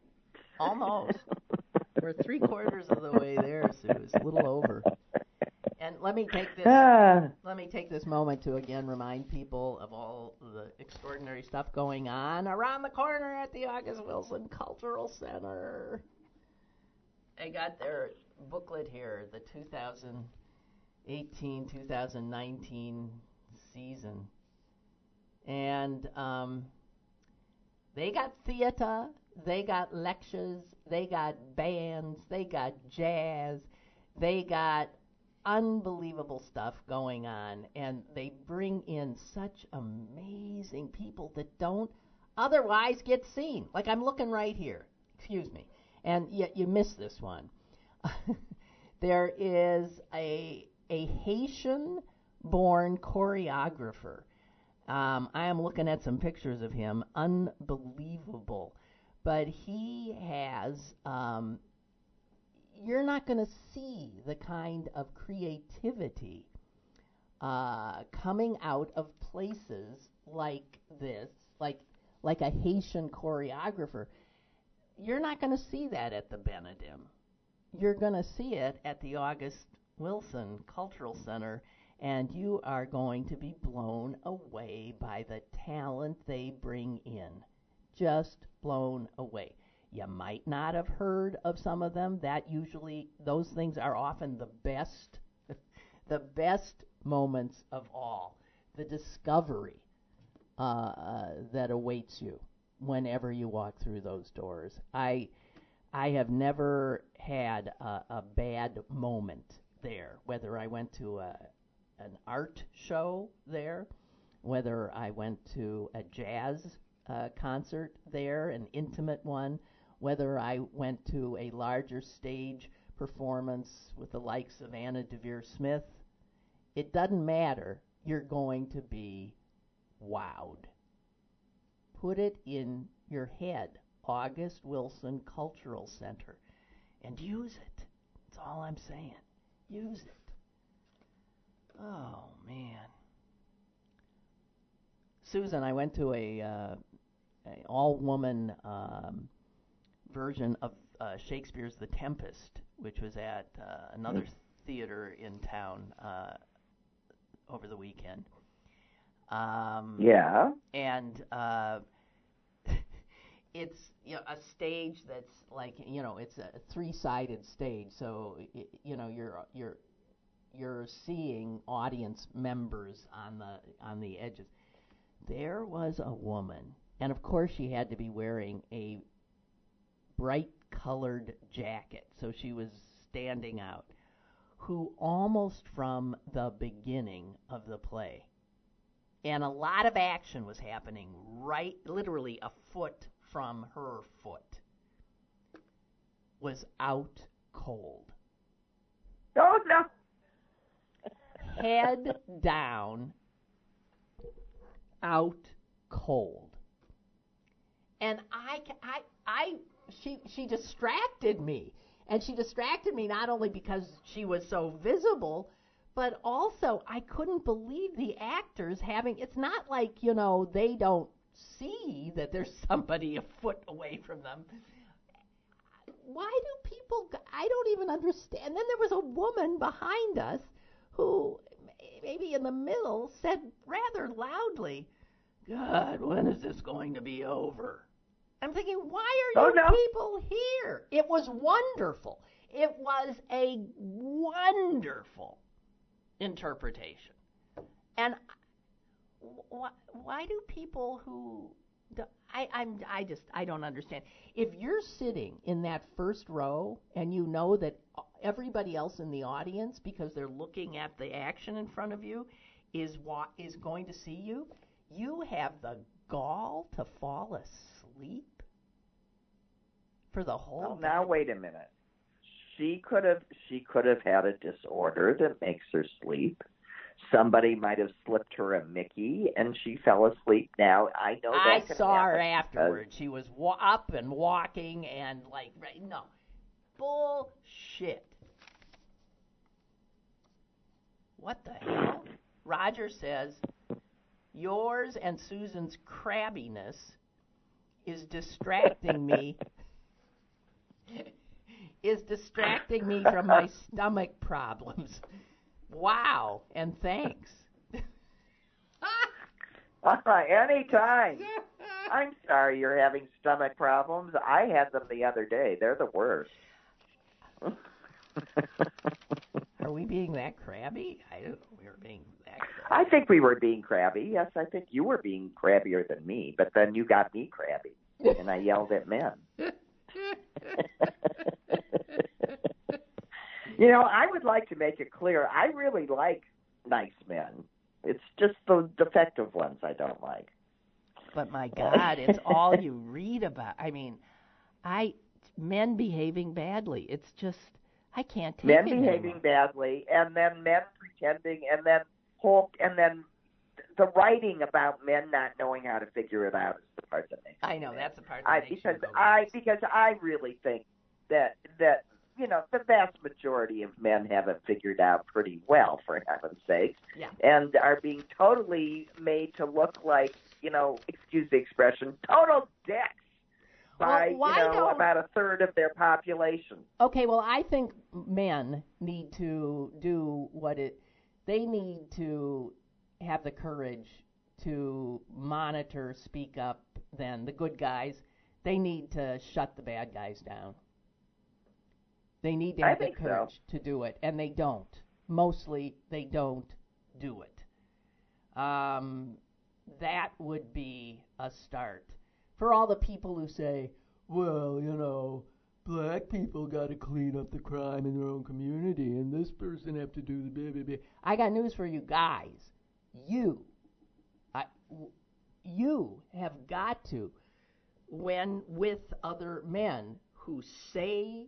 almost. We're three quarters of the way there, Sue. It's a little over. And let me take this let me take this moment to again remind people of all the extraordinary stuff going on around the corner at the August Wilson Cultural Center. I got their booklet here, the 2018-2019 season, and um, they got theater, they got lectures, they got bands, they got jazz, they got unbelievable stuff going on and they bring in such amazing people that don't otherwise get seen. Like i'm looking right here. Excuse me. And yet you miss this one. There is a a haitian born choreographer um, i am looking at some pictures of him unbelievable but he has um, you're not going to see the kind of creativity uh, coming out of places like this, like like a Haitian choreographer. You're not going to see that at the Benedum. You're going to see it at the August Wilson Cultural Center, and you are going to be blown away by the talent they bring in. Just blown away. You might not have heard of some of them. That usually, those things are often the best, the best moments of all. The discovery uh, that awaits you whenever you walk through those doors. I, I have never had a, a bad moment there, whether I went to a, an art show there, whether I went to a jazz uh, concert there, an intimate one, whether I went to a larger stage performance with the likes of Anna Deavere Smith, it doesn't matter. You're going to be wowed. Put it in your head. August Wilson Cultural Center. And use it. That's all I'm saying. Use it. Oh, man. Susan, I went to a, uh, a all-woman um, version of uh, Shakespeare's The Tempest, which was at uh, another mm. theater in town uh, over the weekend. Um, yeah. And uh, it's you know, a stage that's like you know it's a three-sided stage, so it, you know you're you're you're seeing audience members on the on the edges. There was a woman, and of course she had to be wearing a bright colored jacket, so she was standing out, who almost from the beginning of the play, and a lot of action was happening right, literally a foot from her foot, was out cold. Oh, no. Head down, out cold. And I, I, I she she distracted me. And she distracted me not only because she was so visible but also I couldn't believe the actors having it's not like you know they don't see that there's somebody a foot away from them. Why do people I don't even understand. Then there was a woman behind us who maybe in the middle said rather loudly god when is this going to be over I'm thinking, why are oh, you no. people here? It was wonderful. It was a wonderful interpretation. And wh- why do people who do, I, I'm I just I don't understand. If you're sitting in that first row and you know that everybody else in the audience, because they're looking at the action in front of you, is wa- is going to see you, you have the gall to fall asleep for the whole. Well, now wait a minute. She could have she could have had a disorder that makes her sleep. Somebody might have slipped her a Mickey and she fell asleep. Now I know I saw her afterwards. She was wa- up and walking and like right, no bullshit. What the hell? Roger says yours and Susan's crabbiness is distracting me is distracting me from my stomach problems. Wow, and thanks. Uh, anytime. I'm sorry you're having stomach problems. I had them the other day. They're the worst. Are we being that crabby? I don't know we were being that crabby. I think we were being crabby. Yes, I think you were being crabbier than me, but then you got me crabby and I yelled at men. you know, I would like to make it clear I really like nice men. It's just the defective ones I don't like. But my God, it's all you read about. I mean, I men behaving badly. It's just I can't take men it Men behaving anymore. badly, and then men pretending, and then Hulk, and then the writing about men not knowing how to figure it out is the part that makes. I know that's the part. That I because I because I really think that that you know the vast majority of men have it figured out pretty well, for heaven's sakes, yeah. and are being totally made to look like you know, excuse the expression, total dicks by well, you know about a third of their population. Okay, well I think men need to do what it they need to have the courage to monitor, speak up, then the good guys, they need to shut the bad guys down. They need to have the courage so. to do it, and they don't. Mostly, they don't do it. Um, that would be a start. For all the people who say, well, you know, black people got to clean up the crime in their own community, and this person have to do the blah, blah, blah. I got news for you guys. You, I, you have got to, when with other men who say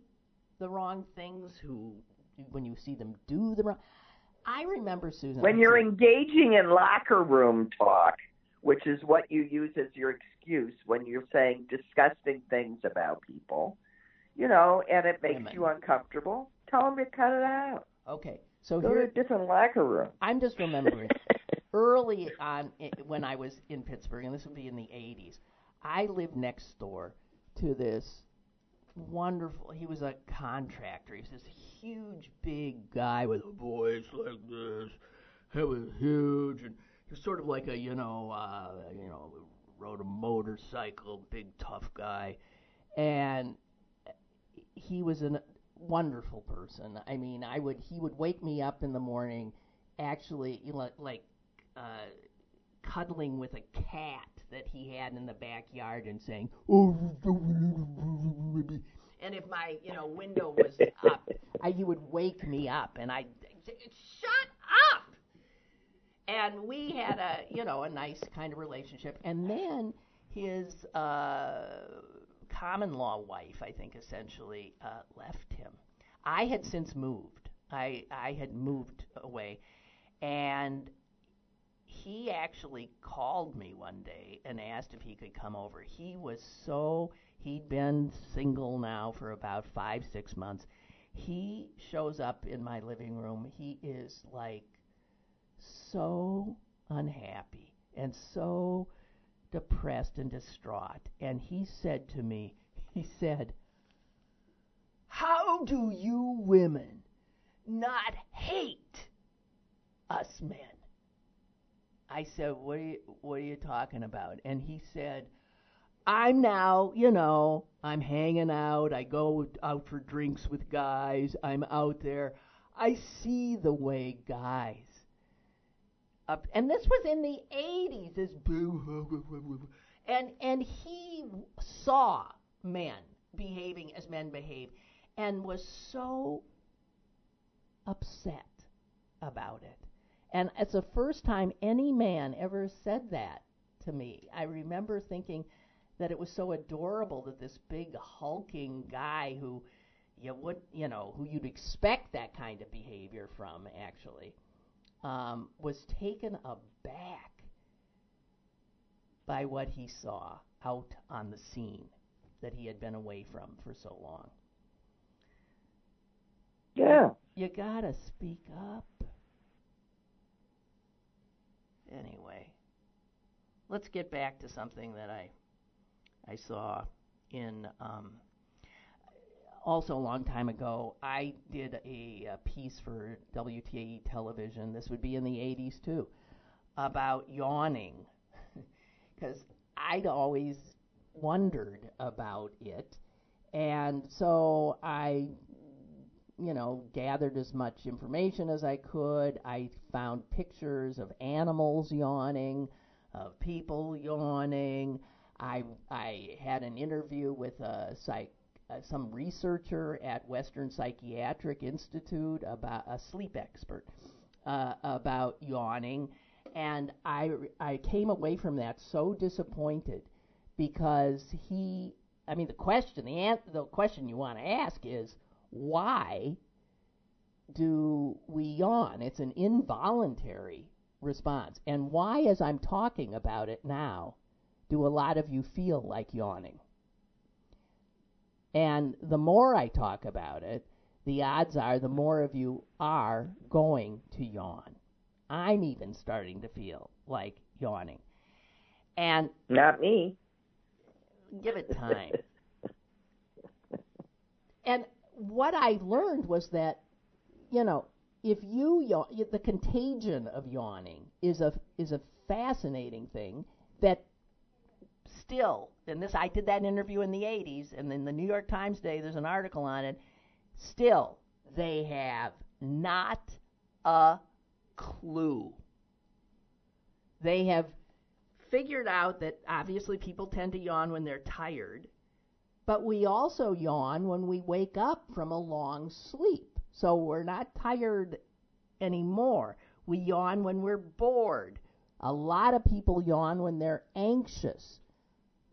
the wrong things, who when you see them do the wrong. I remember Susan. When you're engaging in locker room talk, which is what you use as your excuse when you're saying disgusting things about people, you know, and it makes you uncomfortable, tell them to cut it out. okay, so Go to a here different locker room. I'm just remembering early on when I was in Pittsburgh, and this would be in the 80s. I lived next door to this wonderful. He was a contractor. He was this huge, big guy with a voice like this. He was huge, and he was sort of like a you know, uh, you know, rode a motorcycle, big tough guy, and he was a wonderful person. I mean, I would he would wake me up in the morning, actually you know, like uh, cuddling with a cat that he had in the backyard and saying, "Oh," and if my you know window was up, I, he would wake me up, and I shut up. And we had a you know a nice kind of relationship, and then his uh, common law wife, I think, essentially uh, left him. I had since moved. I I had moved away, and he actually called me one day and asked if he could come over. He was so he'd been single now for about five six months. He shows up in my living room. He is like so unhappy and so depressed and distraught. And he said to me, he said, How do you women not hate us men? I said, "What are you what are you talking about?" And he said, "I'm now, you know, I'm hanging out. I go out for drinks with guys. I'm out there. I see the way guys up. And this was in the 80s this and and he saw men behaving as men behave and was so upset about it. And it's the first time any man ever said that to me. I remember thinking that it was so adorable that this big hulking guy who you would you know who you'd expect that kind of behavior from actually um, was taken aback by what he saw out on the scene that he had been away from for so long. Yeah. You gotta speak up. Anyway, let's get back to something that I I saw in um, also a long time ago. I did a, a piece for WTAE television. This would be in the 80s too, about yawning, because I'd always wondered about it, and so I you know, gathered as much information as I could. I found pictures of animals yawning, of people yawning. I I had an interview with a psych uh, some researcher at Western Psychiatric Institute about a sleep expert uh, about yawning, and I I came away from that so disappointed because he. I mean, the question the an- the question you want to ask is why do we yawn? It's an involuntary response. And why, as I'm talking about it now, do a lot of you feel like yawning? And the more I talk about it, the odds are the more of you are going to yawn. I'm even starting to feel like yawning. And Not me. give it time. and what I learned was that, you know, if you yawn, the contagion of yawning is a is a fascinating thing that still, and this I did that interview in the 80s, and in the New York Times today there's an article on it. Still, they have not a clue. They have figured out that obviously people tend to yawn when they're tired, But we also yawn when we wake up from a long sleep. So we're not tired anymore. We yawn when we're bored. A lot of people yawn when they're anxious.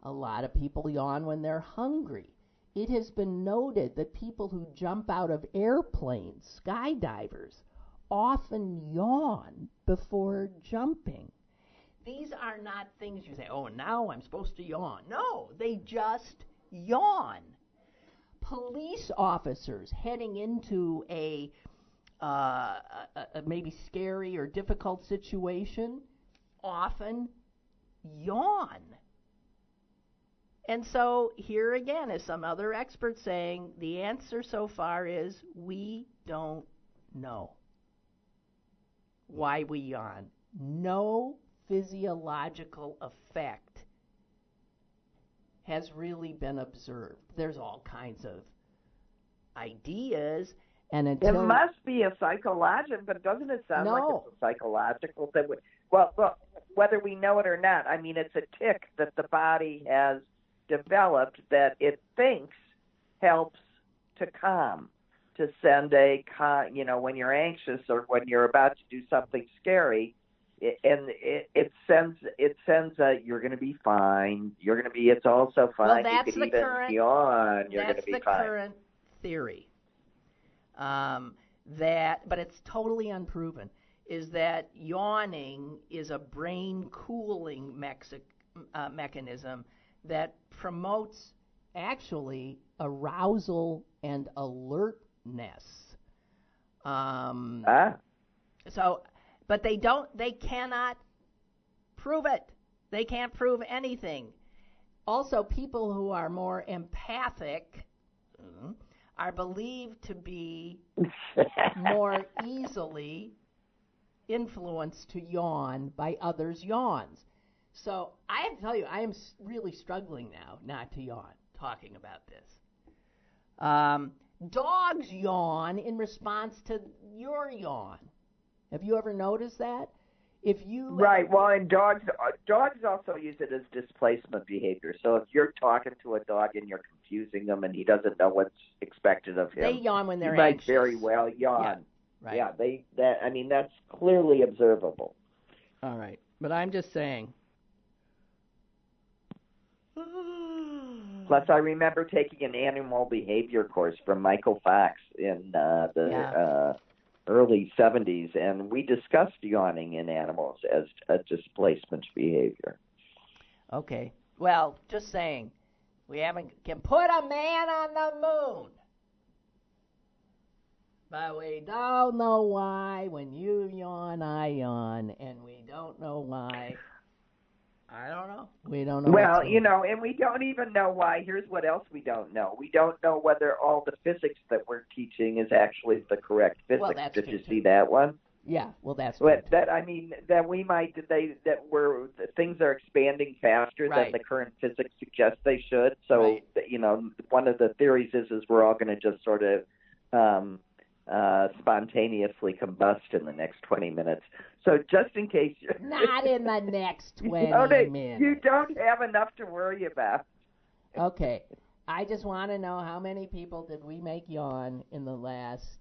A lot of people yawn when they're hungry. It has been noted that people who jump out of airplanes, skydivers, often yawn before jumping. These are not things you say, oh, now I'm supposed to yawn. No, they just yawn. Police officers heading into a, uh, a, a maybe scary or difficult situation often yawn. And so here again is some other expert saying the answer so far is we don't know why we yawn. No physiological effect has really been observed. There's all kinds of ideas, and until it must be a psychological, but doesn't it sound No. like it's a psychological thing? Well, well, whether we know it or not, I mean, it's a tic that the body has developed that it thinks helps to calm, to send a, you know, when you're anxious or when you're about to do something scary, it, and it, it sends it sends a you're going to be fine. You're going to be. It's also fine. that's you could the even current- yawn. You're going That's to be the fine. current theory. Um, that, but it's totally unproven. Is that yawning is a brain cooling mexi- uh, mechanism that promotes actually arousal and alertness. Um, Ah, so, but they don't, they cannot prove it. They can't prove anything. Also, people who are more empathic mm, are believed to be more easily influenced to yawn by others' yawns. So I have to tell you, I am really struggling now not to yawn talking about this. Um, dogs yawn in response to your yawn. Have you ever noticed that? If you Right. Well, and dogs uh, dogs also use it as displacement behavior. So if you're talking to a dog and you're confusing him and he doesn't know what's expected of him, they yawn when they're might anxious. very well yawn. Yeah, right. Yeah, they that I mean that's clearly observable. All right, but I'm just saying. Plus, I remember taking an animal behavior course from Michael Fox in uh, the Yeah. uh, early 70s, and we discussed yawning in animals as a displacement behavior. Okay. Well, just saying, we haven't can put a man on the moon, but we don't know why. When you yawn, I yawn, and we don't know why. I don't know. We don't know. Well, you know, and we don't even know why. Here's what else we don't know. We don't know whether all the physics that we're teaching is actually the correct physics. Well, that's Did true, you too. see that one? Yeah. Well, that's But that I mean that we might they that we're that things are expanding faster Right. than the current physics suggests they should. So Right. that, you know, one of the theories is is we're all going to just sort of um, uh, spontaneously combust in the next 20 minutes. So just in case you're Not in the next you twenty don't, minutes. you don't have enough to worry about. Okay. I just want to know how many people did we make yawn in the last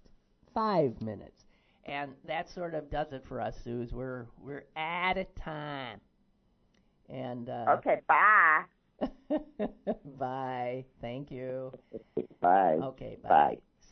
five minutes, and that sort of does it for us, Suze. We're we're out of time, and uh, Okay, bye. bye. Thank you. Bye. Okay. Bye. Bye.